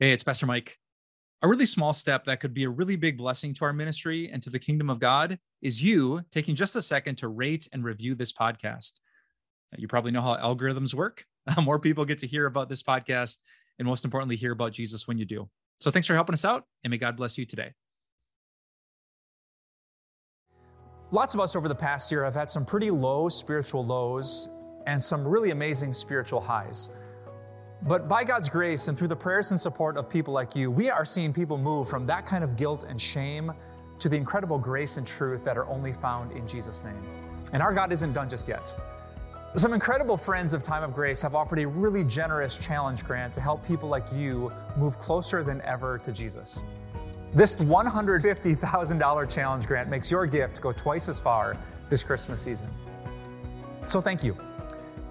Hey, it's Pastor Mike. A really small step that could be a really big blessing to our ministry and to the kingdom of God is you taking just a second to rate and review this podcast. You probably know how algorithms work. More people get to hear about this podcast and, most importantly, hear about Jesus when you do. So, thanks for helping us out, and may God bless you today. Lots of us over the past year have had some pretty low spiritual lows and some really amazing spiritual highs. But by God's grace and through the prayers and support of people like you, we are seeing people move from that kind of guilt and shame to the incredible grace and truth that are only found in Jesus' name. And our God isn't done just yet. Some incredible friends of Time of Grace have offered a really generous challenge grant to help people like you move closer than ever to Jesus. This $150,000 challenge grant makes your gift go twice as far this Christmas season. So thank you.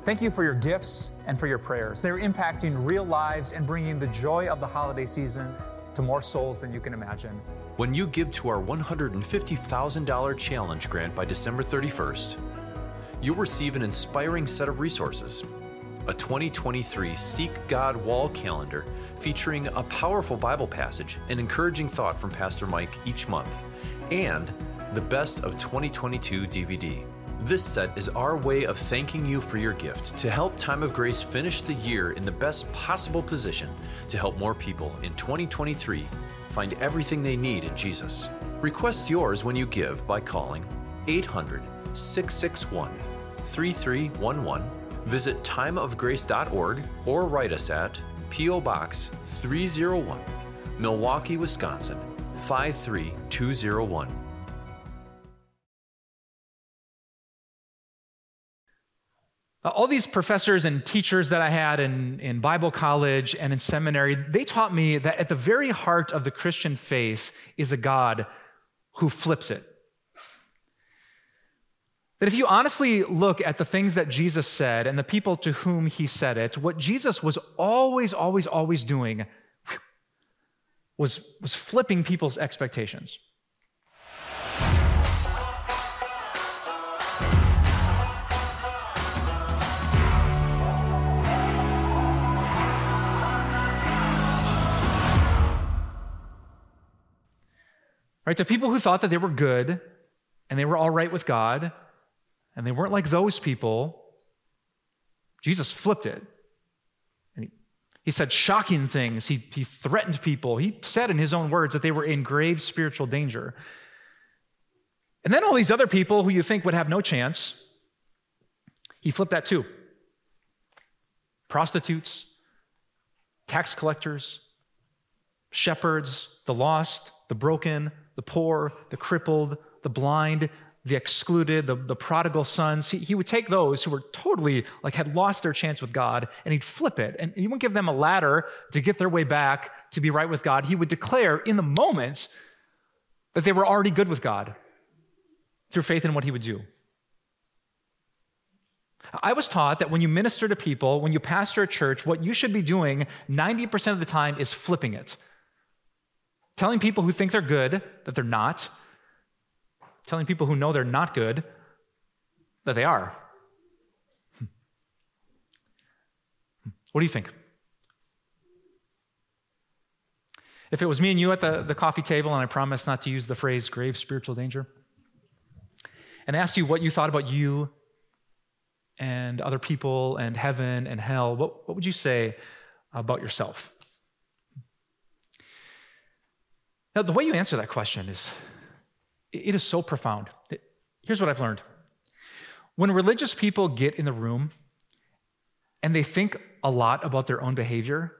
Thank you for your gifts and for your prayers. They're impacting real lives and bringing the joy of the holiday season to more souls than you can imagine. When you give to our $150,000 challenge grant by December 31st, you'll receive an inspiring set of resources a 2023 Seek God wall calendar featuring a powerful Bible passage and encouraging thought from Pastor Mike each month, and the Best of 2022 DVD. This set is our way of thanking you for your gift to help Time of Grace finish the year in the best possible position to help more people in 2023 find everything they need in Jesus. Request yours when you give by calling 800 661 3311, visit timeofgrace.org, or write us at P.O. Box 301, Milwaukee, Wisconsin 53201. Uh, all these professors and teachers that I had in, in Bible college and in seminary, they taught me that at the very heart of the Christian faith is a God who flips it. That if you honestly look at the things that Jesus said and the people to whom he said it, what Jesus was always, always, always doing was, was flipping people's expectations. Right? To people who thought that they were good and they were all right with God and they weren't like those people, Jesus flipped it. And he, he said shocking things. He, he threatened people. He said in his own words that they were in grave spiritual danger. And then all these other people who you think would have no chance, he flipped that too. Prostitutes, tax collectors, shepherds, the lost, the broken, the poor, the crippled, the blind, the excluded, the, the prodigal sons. He, he would take those who were totally like had lost their chance with God and he'd flip it. And he wouldn't give them a ladder to get their way back to be right with God. He would declare in the moment that they were already good with God through faith in what he would do. I was taught that when you minister to people, when you pastor a church, what you should be doing 90% of the time is flipping it telling people who think they're good that they're not, telling people who know they're not good that they are. Hmm. What do you think? If it was me and you at the, the coffee table, and I promise not to use the phrase grave spiritual danger, and asked you what you thought about you and other people and heaven and hell, what, what would you say about yourself? Now, the way you answer that question is, it is so profound. Here's what I've learned. When religious people get in the room and they think a lot about their own behavior,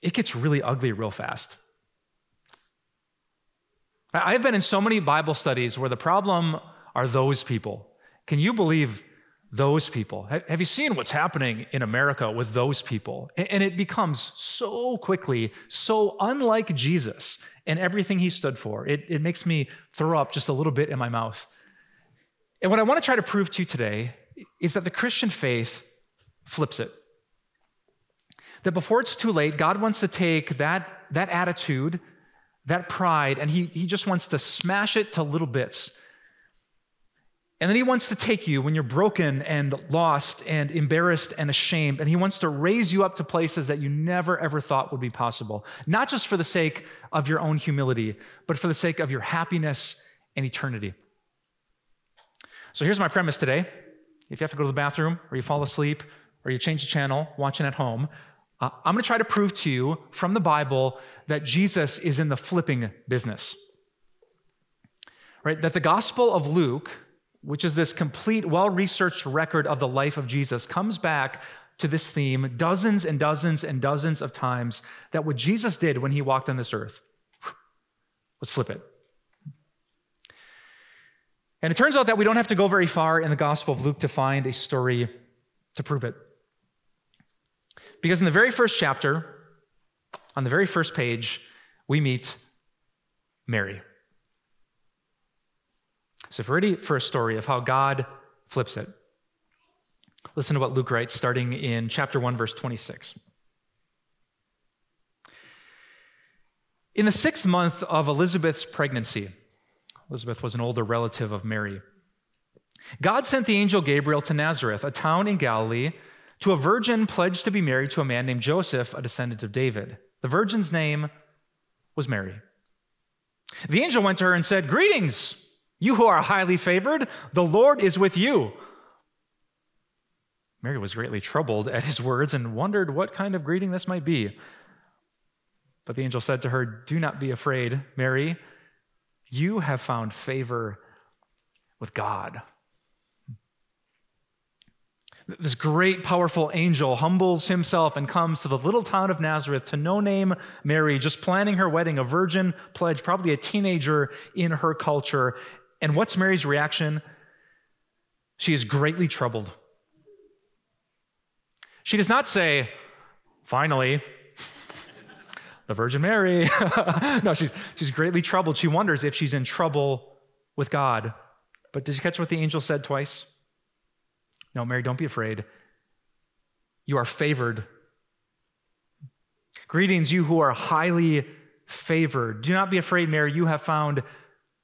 it gets really ugly real fast. I've been in so many Bible studies where the problem are those people. Can you believe those people. Have you seen what's happening in America with those people? And it becomes so quickly so unlike Jesus and everything he stood for. It, it makes me throw up just a little bit in my mouth. And what I want to try to prove to you today is that the Christian faith flips it. That before it's too late, God wants to take that, that attitude, that pride, and he, he just wants to smash it to little bits And then he wants to take you when you're broken and lost and embarrassed and ashamed, and he wants to raise you up to places that you never ever thought would be possible. Not just for the sake of your own humility, but for the sake of your happiness and eternity. So here's my premise today. If you have to go to the bathroom, or you fall asleep, or you change the channel watching at home, uh, I'm going to try to prove to you from the Bible that Jesus is in the flipping business. Right? That the Gospel of Luke which is this complete, well researched record of the life of Jesus, comes back to this theme dozens and dozens and dozens of times that what Jesus did when he walked on this earth. Let's flip it. And it turns out that we don't have to go very far in the Gospel of Luke to find a story to prove it. Because in the very first chapter, on the very first page, we meet Mary. So if you're ready for a story of how God flips it, listen to what Luke writes starting in chapter 1, verse 26. In the sixth month of Elizabeth's pregnancy, Elizabeth was an older relative of Mary, God sent the angel Gabriel to Nazareth, a town in Galilee, to a virgin pledged to be married to a man named Joseph, a descendant of David. The virgin's name was Mary. The angel went to her and said, Greetings, you who are highly favored, the Lord is with you. Mary was greatly troubled at his words and wondered what kind of greeting this might be. But the angel said to her, Do not be afraid, Mary. You have found favor with God. This great, powerful angel humbles himself and comes to the little town of Nazareth to no name Mary, just planning her wedding, a virgin pledge, probably a teenager in her culture. And what's Mary's reaction? She is greatly troubled. She does not say, finally, the Virgin Mary. no, she's, she's greatly troubled. She wonders if she's in trouble with God. But did you catch what the angel said twice? No, Mary, don't be afraid. You are favored. Greetings, you who are highly favored. Do not be afraid, Mary. You have found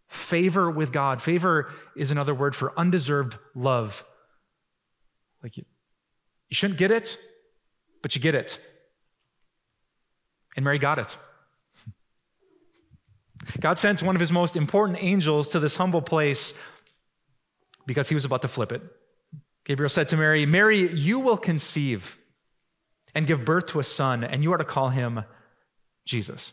favor with God. Favor is another word for undeserved love. Like you, you shouldn't get it, but you get it. And Mary got it. God sent one of his most important angels to this humble place because he was about to flip it. Gabriel said to Mary, Mary, you will conceive and give birth to a son, and you are to call him Jesus.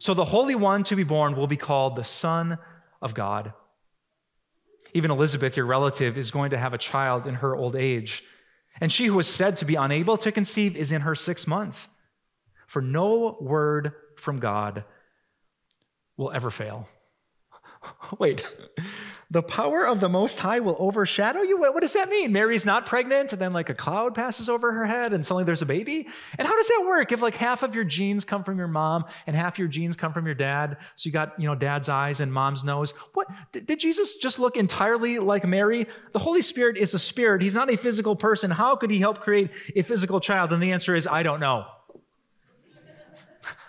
So the Holy One to be born will be called the Son of God. Even Elizabeth, your relative, is going to have a child in her old age. And she who was said to be unable to conceive is in her sixth month. For no word from God will ever fail. Wait, the power of the Most High will overshadow you? What, what, does that mean? Mary's not pregnant, and then like a cloud passes over her head, and suddenly there's a baby? And how does that work? If like half of your genes come from your mom and half your genes come from your dad, so you got, you know, dad's eyes and mom's nose, what? Did Jesus just look entirely like Mary? The Holy Spirit is a spirit. He's not a physical person. How could he help create a physical child? And the answer is, I don't know.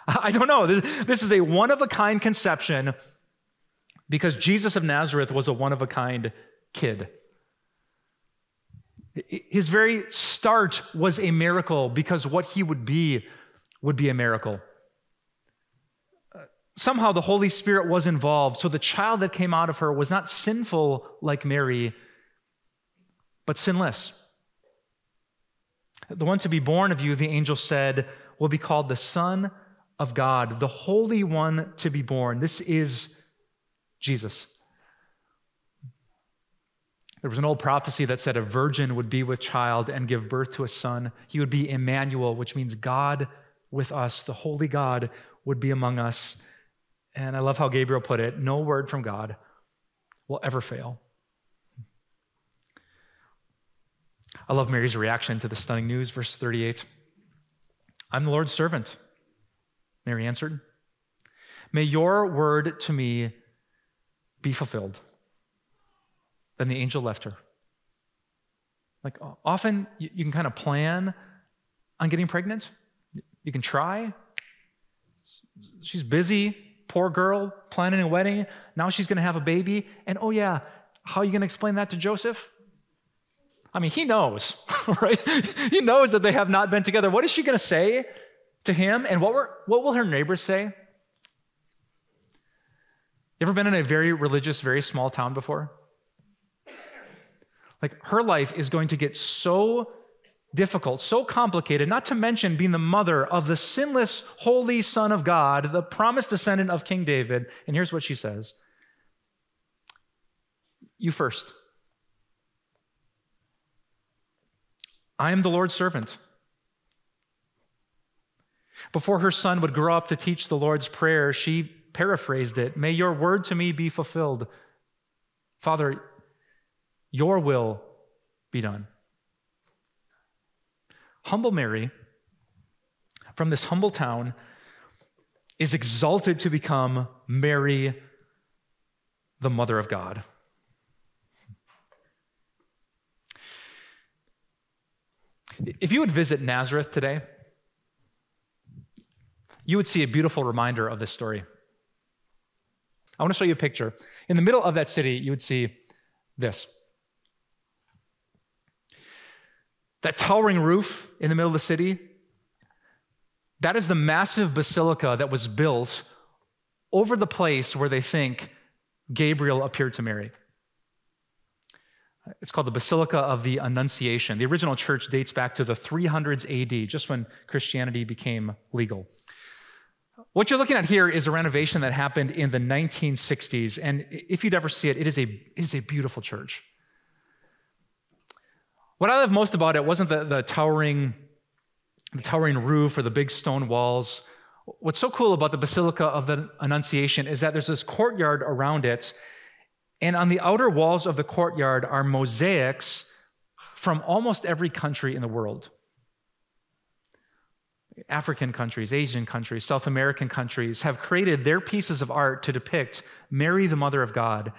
I don't know. This, this is a one of a kind conception because Jesus of Nazareth was a one of a kind kid. His very start was a miracle because what he would be would be a miracle. Somehow the Holy Spirit was involved, so the child that came out of her was not sinful like Mary, but sinless. The one to be born of you, the angel said, will be called the Son of God, the Holy One to be born. This is Jesus. There was an old prophecy that said a virgin would be with child and give birth to a son. He would be Emmanuel, which means God with us. The holy God would be among us. And I love how Gabriel put it no word from God will ever fail. I love Mary's reaction to the stunning news, verse 38. I'm the Lord's servant, Mary answered. May your word to me be fulfilled. Then the angel left her. Like often, you, can kind of plan on getting pregnant. You can try. She's busy, poor girl, planning a wedding. Now she's going to have a baby. And oh, yeah, how are you going to explain that to Joseph? I mean, he knows, right? he knows that they have not been together. What is she going to say to him? And what, were, what will her neighbors say? You ever been in a very religious, very small town before? Like her life is going to get so difficult, so complicated, not to mention being the mother of the sinless, holy Son of God, the promised descendant of King David. And here's what she says You first. I am the Lord's servant. Before her son would grow up to teach the Lord's Prayer, she paraphrased it May your word to me be fulfilled. Father, your will be done. Humble Mary, from this humble town, is exalted to become Mary, the Mother of God. If you would visit Nazareth today, you would see a beautiful reminder of this story. I want to show you a picture. In the middle of that city, you would see this. That towering roof in the middle of the city, that is the massive basilica that was built over the place where they think Gabriel appeared to Mary. It's called the Basilica of the Annunciation. The original church dates back to the 300s AD, just when Christianity became legal. What you're looking at here is a renovation that happened in the 1960s. And if you'd ever see it, it is a, it is a beautiful church. What I love most about it wasn't the, the towering, the towering roof or the big stone walls. What's so cool about the Basilica of the Annunciation is that there's this courtyard around it, and on the outer walls of the courtyard are mosaics from almost every country in the world. African countries, Asian countries, South American countries have created their pieces of art to depict Mary, the Mother of God,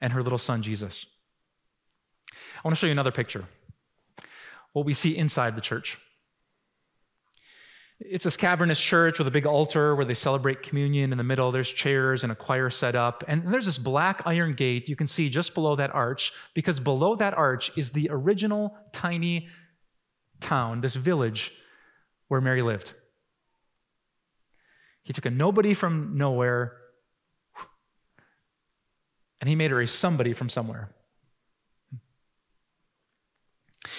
and her little son, Jesus. I want to show you another picture what we see inside the church. It's this cavernous church with a big altar where they celebrate communion in the middle. There's chairs and a choir set up. And there's this black iron gate you can see just below that arch, because below that arch is the original tiny town, this village where Mary lived. He took a nobody from nowhere and he made her a somebody from somewhere.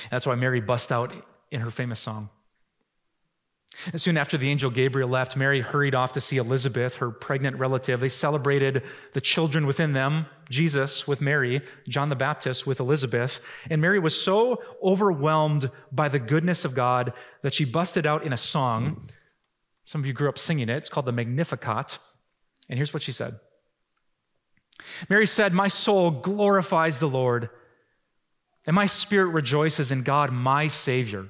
That's why Mary bust out in her famous song. And soon after the angel Gabriel left, Mary hurried off to see Elizabeth, her pregnant relative. They celebrated the children within them, Jesus with Mary, John the Baptist with Elizabeth. And Mary was so overwhelmed by the goodness of God that she busted out in a song. Some of you grew up singing it. It's called the Magnificat. And here's what she said Mary said, My soul glorifies the Lord and my spirit rejoices in God, my Savior.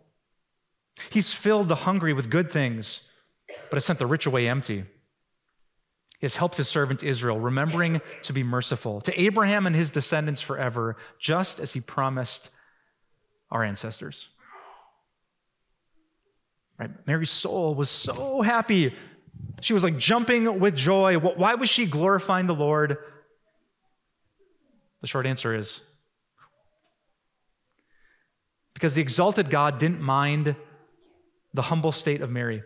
He's filled the hungry with good things, but has sent the rich away empty. He has helped his servant Israel, remembering to be merciful to Abraham and his descendants forever, just as he promised our ancestors. Right? Mary's soul was so happy. She was like jumping with joy. Why was she glorifying the Lord? The short answer is because the exalted God didn't mind the humble state of Mary.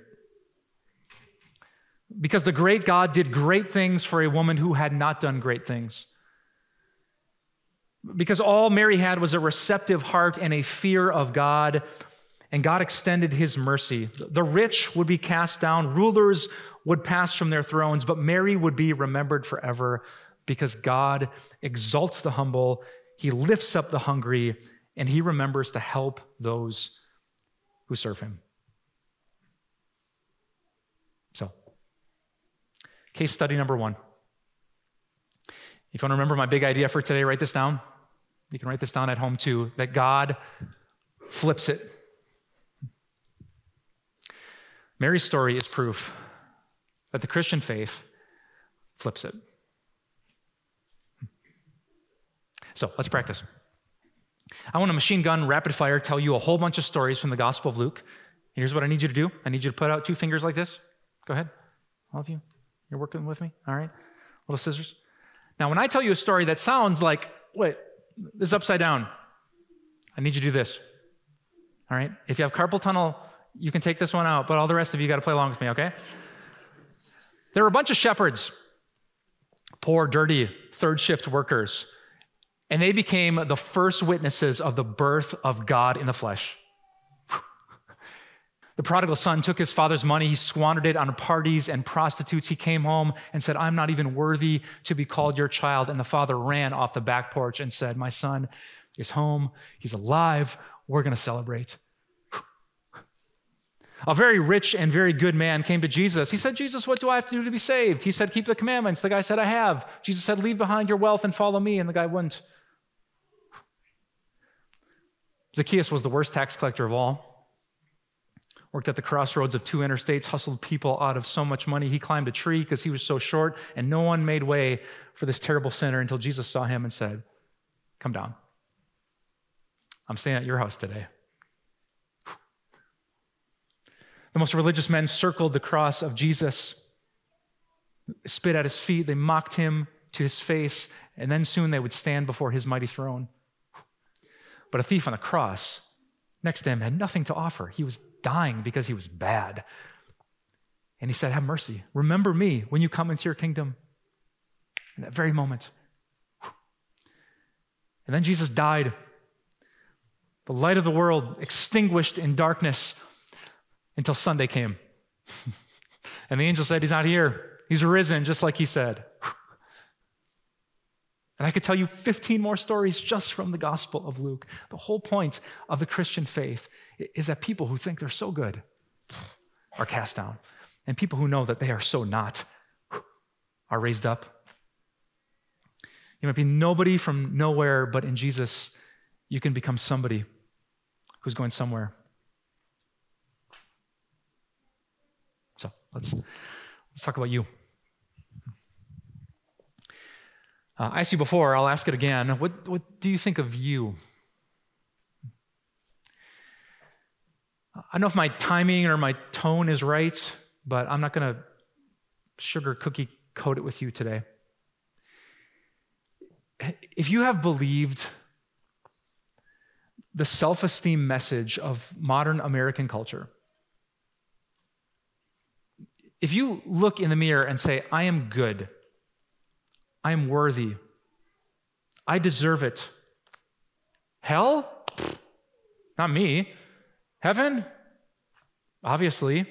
Because the great God did great things for a woman who had not done great things. because all Mary had was a receptive heart and a fear of God, and God extended his mercy. The rich would be cast down, rulers would pass from their thrones, but Mary would be remembered forever because God exalts the humble, he lifts up the hungry, and he remembers to help those who serve him. So, case study number one. If you want to remember my big idea for today, write this down. You can write this down at home too that God flips it. Mary's story is proof that the Christian faith flips it. So let's practice. I want to machine gun rapid fire tell you a whole bunch of stories from the Gospel of Luke. Here's what I need you to do I need you to put out two fingers like this. Go ahead. All of you. You're working with me? All right. Little scissors. Now, when I tell you a story that sounds like, wait, this is upside down, I need you to do this. All right. If you have carpal tunnel, you can take this one out, but all the rest of you got to play along with me, okay? There were a bunch of shepherds, poor, dirty, third shift workers and they became the first witnesses of the birth of God in the flesh. The prodigal son took his father's money, he squandered it on parties and prostitutes. He came home and said, I'm not even worthy to be called your child. And the father ran off the back porch and said, My son is home, he's alive, we're going to celebrate. A very rich and very good man came to Jesus. He said, Jesus, what do I have to do to be saved? He said, Keep the commandments. The guy said, I have. Jesus said, Leave behind your wealth and follow me. And the guy wouldn't. Zacchaeus was the worst tax collector of all. Worked at the crossroads of two interstates, hustled people out of so much money. He climbed a tree because he was so short, and no one made way for this terrible sinner until Jesus saw him and said, Come down. I'm staying at your house today. The most religious men circled the cross of Jesus, spit at his feet, they mocked him to his face, and then soon they would stand before his mighty throne. But a thief on a cross next to him had nothing to offer. He was dying because he was bad. And he said, Have mercy. Remember me when you come into your kingdom. In that very moment. And then Jesus died. The light of the world extinguished in darkness until Sunday came. and the angel said, He's not here. He's risen, just like he said. And I could tell you 15 more stories just from the Gospel of Luke. The whole point of the Christian faith is that people who think they're so good are cast down, and people who know that they are so not are raised up. You might be nobody from nowhere, but in Jesus, you can become somebody who's going somewhere. So let's, let's talk about you. Uh, I see before, I'll ask it again. What, what do you think of you? I don't know if my timing or my tone is right, but I'm not going to sugar cookie coat it with you today. If you have believed the self esteem message of modern American culture, if you look in the mirror and say, I am good, I am worthy. I deserve it. Hell? Not me. Heaven? Obviously.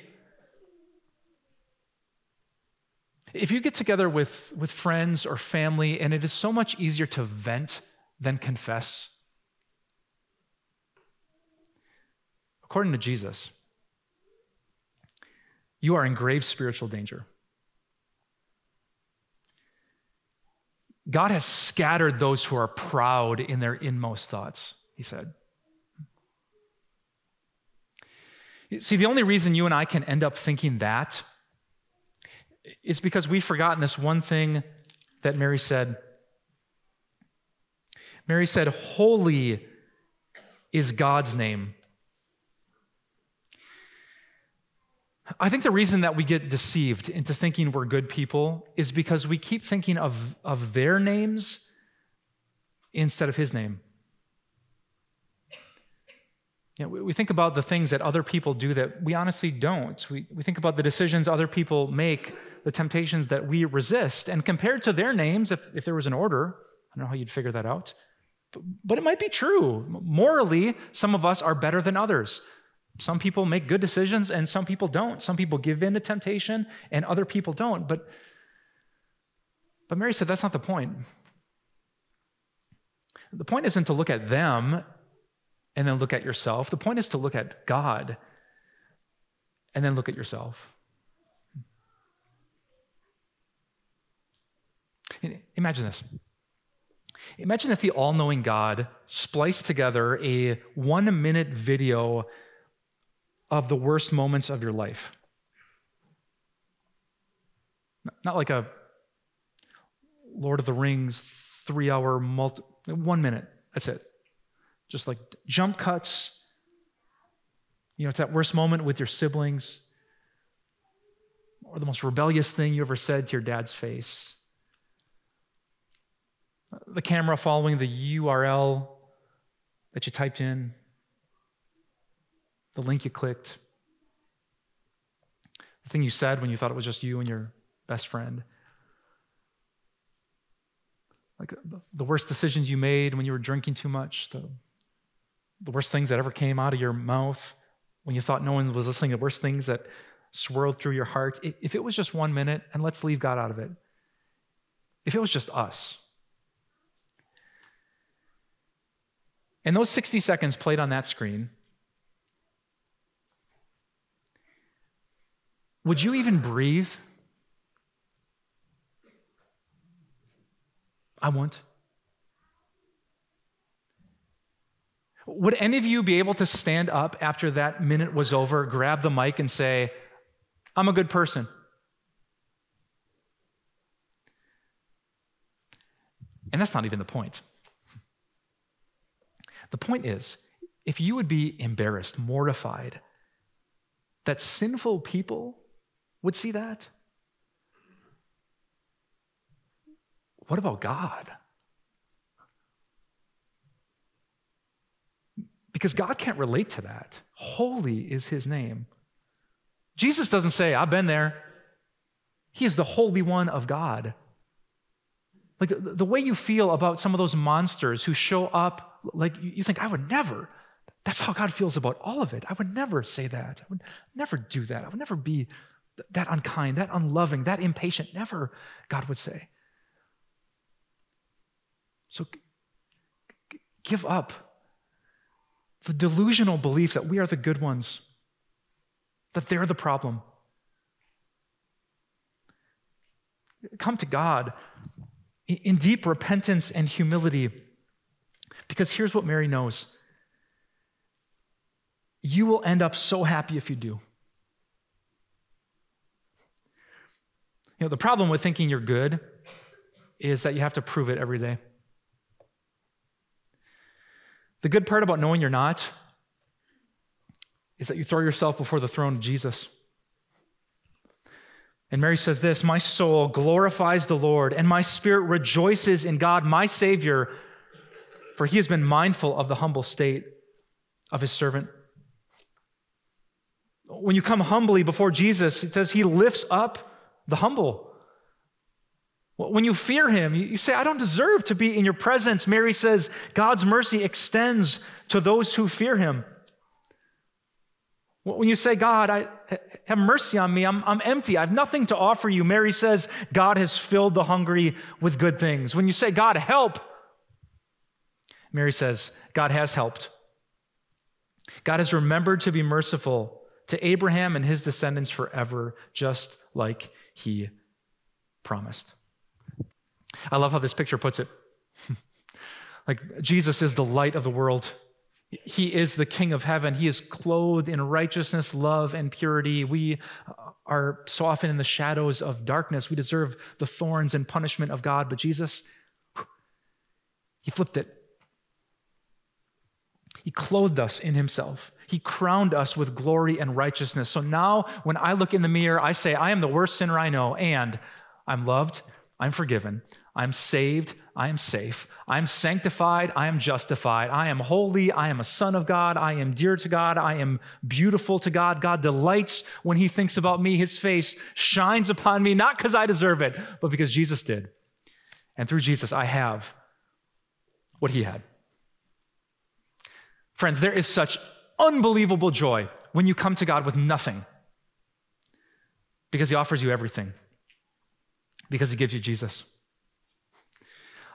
If you get together with, with friends or family and it is so much easier to vent than confess, according to Jesus, you are in grave spiritual danger. God has scattered those who are proud in their inmost thoughts, he said. See, the only reason you and I can end up thinking that is because we've forgotten this one thing that Mary said. Mary said, Holy is God's name. I think the reason that we get deceived into thinking we're good people is because we keep thinking of, of their names instead of his name. You know, we, we think about the things that other people do that we honestly don't. We, we think about the decisions other people make, the temptations that we resist. And compared to their names, if, if there was an order, I don't know how you'd figure that out, But it might be true. Morally, some of us are better than others. Some people make good decisions and some people don't. Some people give in to temptation and other people don't. But, but Mary said that's not the point. The point isn't to look at them and then look at yourself. The point is to look at God and then look at yourself. Imagine this. Imagine if the all knowing God spliced together a one minute video of the worst moments of your life. Not like a Lord of the Rings three hour, multi, one minute. That's it. Just like jump cuts. You know, it's that worst moment with your siblings, or the most rebellious thing you ever said to your dad's face the camera following the URL that you typed in, the link you clicked, the thing you said when you thought it was just you and your best friend. Like the worst decisions you made when you were drinking too much, the, the worst things that ever came out of your mouth when you thought no one was listening, the worst things that swirled through your heart. If it was just one minute, and let's leave God out of it, if it was just us, And those 60 seconds played on that screen, would you even breathe? I won't. Would any of you be able to stand up after that minute was over, grab the mic, and say, I'm a good person? And that's not even the point. The point is, if you would be embarrassed, mortified, that sinful people would see that, what about God? Because God can't relate to that. Holy is his name. Jesus doesn't say, I've been there. He is the Holy One of God. Like the, the, way you feel about some of those monsters who show up, like you think, I would never. That's how God feels about all of it. I would never say that. I would never do that. I would never be that unkind, that unloving, that impatient. Never, God would say. So give up the delusional belief that we are the good ones, that they're the problem. Come to God in deep repentance and humility. Because here's what Mary knows you will end up so happy if you do. Know, the problem with thinking you're good is that you have to prove it every day. The good part about knowing you're not is that you throw yourself before the throne of Jesus. And Mary says this My soul glorifies the Lord, and my spirit rejoices in God, my Savior, for he has been mindful of the humble state of his servant. When you come humbly before Jesus, it says he lifts up the humble. When you fear him, you say, I don't deserve to be in your presence. Mary says, God's mercy extends to those who fear him. When you say, God, I, have mercy on me, I'm, I'm empty, I have nothing to offer you, Mary says, God has filled the hungry with good things. When you say, God, help, Mary says, God has helped. God has remembered to be merciful to Abraham and his descendants forever, just like he promised. I love how this picture puts it. like Jesus is the light of the world. He is the King of heaven. He is clothed in righteousness, love, and purity. We are so often in the shadows of darkness. We deserve the thorns and punishment of God, but Jesus, He flipped it. He clothed us in Himself. He crowned us with glory and righteousness. So now, when I look in the mirror, I say, I am the worst sinner I know, and I'm loved, I'm forgiven, I'm saved, I am safe. I am sanctified. I am justified. I am holy. I am a son of God. I am dear to God. I am beautiful to God. God delights when he thinks about me. His face shines upon me, not because I deserve it, but because Jesus did. And through Jesus, I have what he had. Friends, there is such unbelievable joy when you come to God with nothing because He offers you everything, because He gives you Jesus.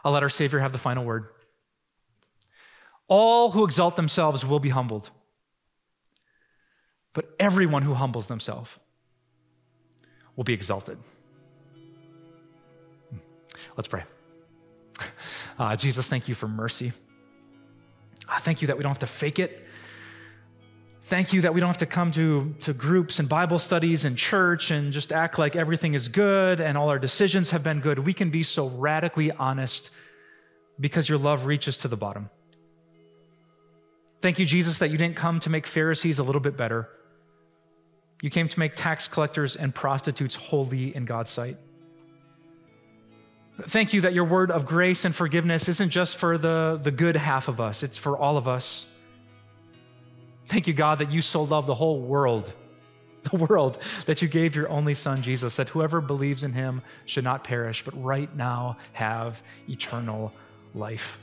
I'll let our Savior have the final word. All who exalt themselves will be humbled, but everyone who humbles themselves will be exalted. Let's pray. Uh, Jesus, thank you for mercy. Uh, thank you that we don't have to fake it. Thank you that we don't have to come to, to groups and Bible studies and church and just act like everything is good and all our decisions have been good. We can be so radically honest because your love reaches to the bottom. Thank you, Jesus, that you didn't come to make Pharisees a little bit better. You came to make tax collectors and prostitutes holy in God's sight. Thank you that your word of grace and forgiveness isn't just for the, the good half of us, it's for all of us. Thank you, God, that you so love the whole world, the world, that you gave your only Son, Jesus, that whoever believes in him should not perish, but right now have eternal life.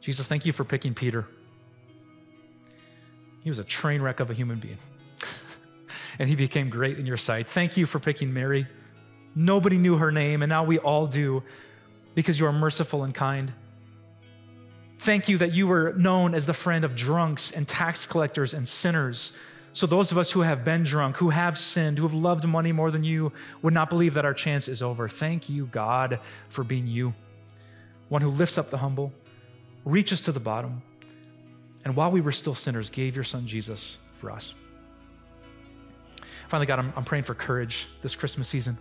Jesus, thank you for picking Peter. He was a train wreck of a human being, and he became great in your sight. Thank you for picking Mary. Nobody knew her name, and now we all do because you are merciful and kind. Thank you that you were known as the friend of drunks and tax collectors and sinners. So, those of us who have been drunk, who have sinned, who have loved money more than you, would not believe that our chance is over. Thank you, God, for being you, one who lifts up the humble, reaches to the bottom, and while we were still sinners, gave your son Jesus for us. Finally, God, I'm, I'm praying for courage this Christmas season.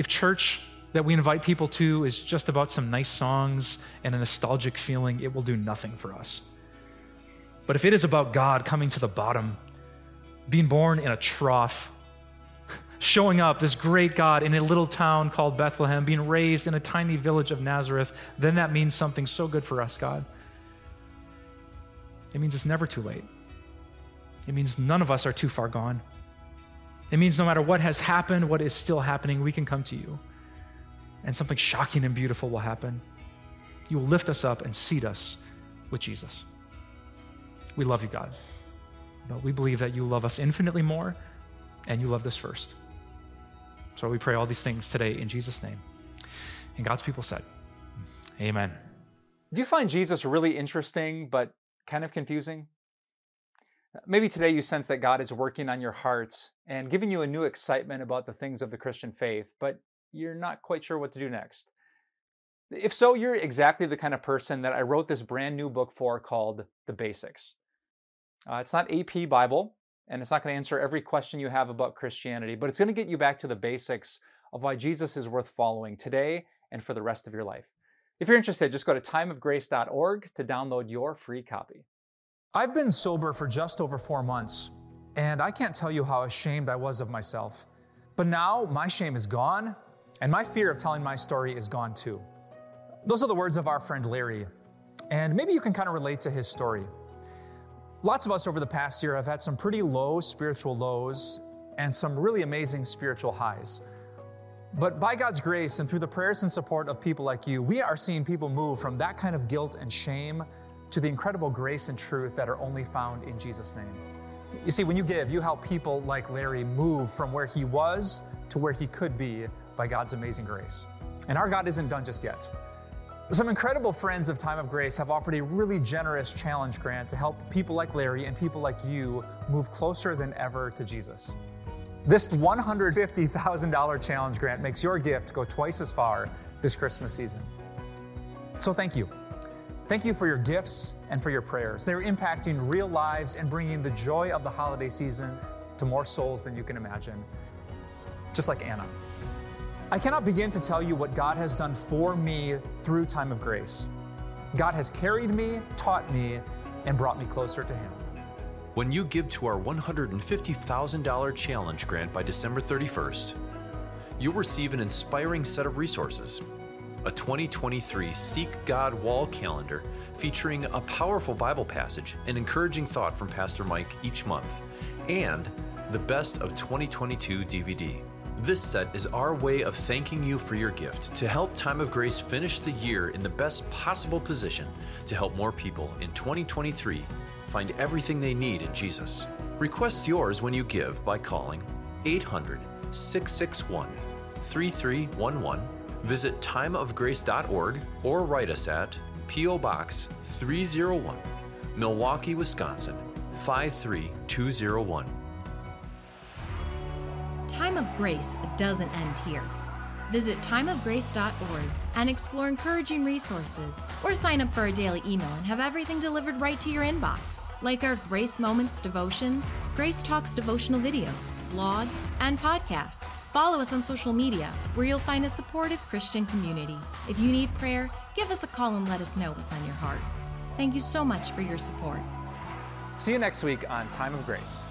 If church that we invite people to is just about some nice songs and a nostalgic feeling, it will do nothing for us. But if it is about God coming to the bottom, being born in a trough, showing up, this great God in a little town called Bethlehem, being raised in a tiny village of Nazareth, then that means something so good for us, God. It means it's never too late. It means none of us are too far gone. It means no matter what has happened, what is still happening, we can come to you. And something shocking and beautiful will happen. You will lift us up and seat us with Jesus. We love you, God. But we believe that you love us infinitely more and you loved us first. So we pray all these things today in Jesus' name. And God's people said, Amen. Do you find Jesus really interesting but kind of confusing? Maybe today you sense that God is working on your hearts and giving you a new excitement about the things of the Christian faith, but you're not quite sure what to do next. If so, you're exactly the kind of person that I wrote this brand new book for called The Basics. Uh, it's not AP Bible, and it's not going to answer every question you have about Christianity, but it's going to get you back to the basics of why Jesus is worth following today and for the rest of your life. If you're interested, just go to timeofgrace.org to download your free copy. I've been sober for just over four months, and I can't tell you how ashamed I was of myself. But now my shame is gone, and my fear of telling my story is gone too. Those are the words of our friend Larry, and maybe you can kind of relate to his story. Lots of us over the past year have had some pretty low spiritual lows and some really amazing spiritual highs. But by God's grace and through the prayers and support of people like you, we are seeing people move from that kind of guilt and shame to the incredible grace and truth that are only found in Jesus' name. You see, when you give, you help people like Larry move from where he was to where he could be by God's amazing grace. And our God isn't done just yet. Some incredible friends of Time of Grace have offered a really generous challenge grant to help people like Larry and people like you move closer than ever to Jesus. This $150,000 challenge grant makes your gift go twice as far this Christmas season. So thank you. Thank you for your gifts and for your prayers. They're impacting real lives and bringing the joy of the holiday season to more souls than you can imagine, just like Anna. I cannot begin to tell you what God has done for me through time of grace. God has carried me, taught me, and brought me closer to Him. When you give to our $150,000 challenge grant by December 31st, you'll receive an inspiring set of resources a 2023 Seek God wall calendar featuring a powerful Bible passage and encouraging thought from Pastor Mike each month, and the Best of 2022 DVD. This set is our way of thanking you for your gift to help Time of Grace finish the year in the best possible position to help more people in 2023 find everything they need in Jesus. Request yours when you give by calling 800 661 3311. Visit timeofgrace.org or write us at P.O. Box 301, Milwaukee, Wisconsin 53201. Time of Grace doesn't end here. Visit timeofgrace.org and explore encouraging resources, or sign up for a daily email and have everything delivered right to your inbox, like our Grace Moments devotions, Grace Talks devotional videos, blog, and podcasts. Follow us on social media, where you'll find a supportive Christian community. If you need prayer, give us a call and let us know what's on your heart. Thank you so much for your support. See you next week on Time of Grace.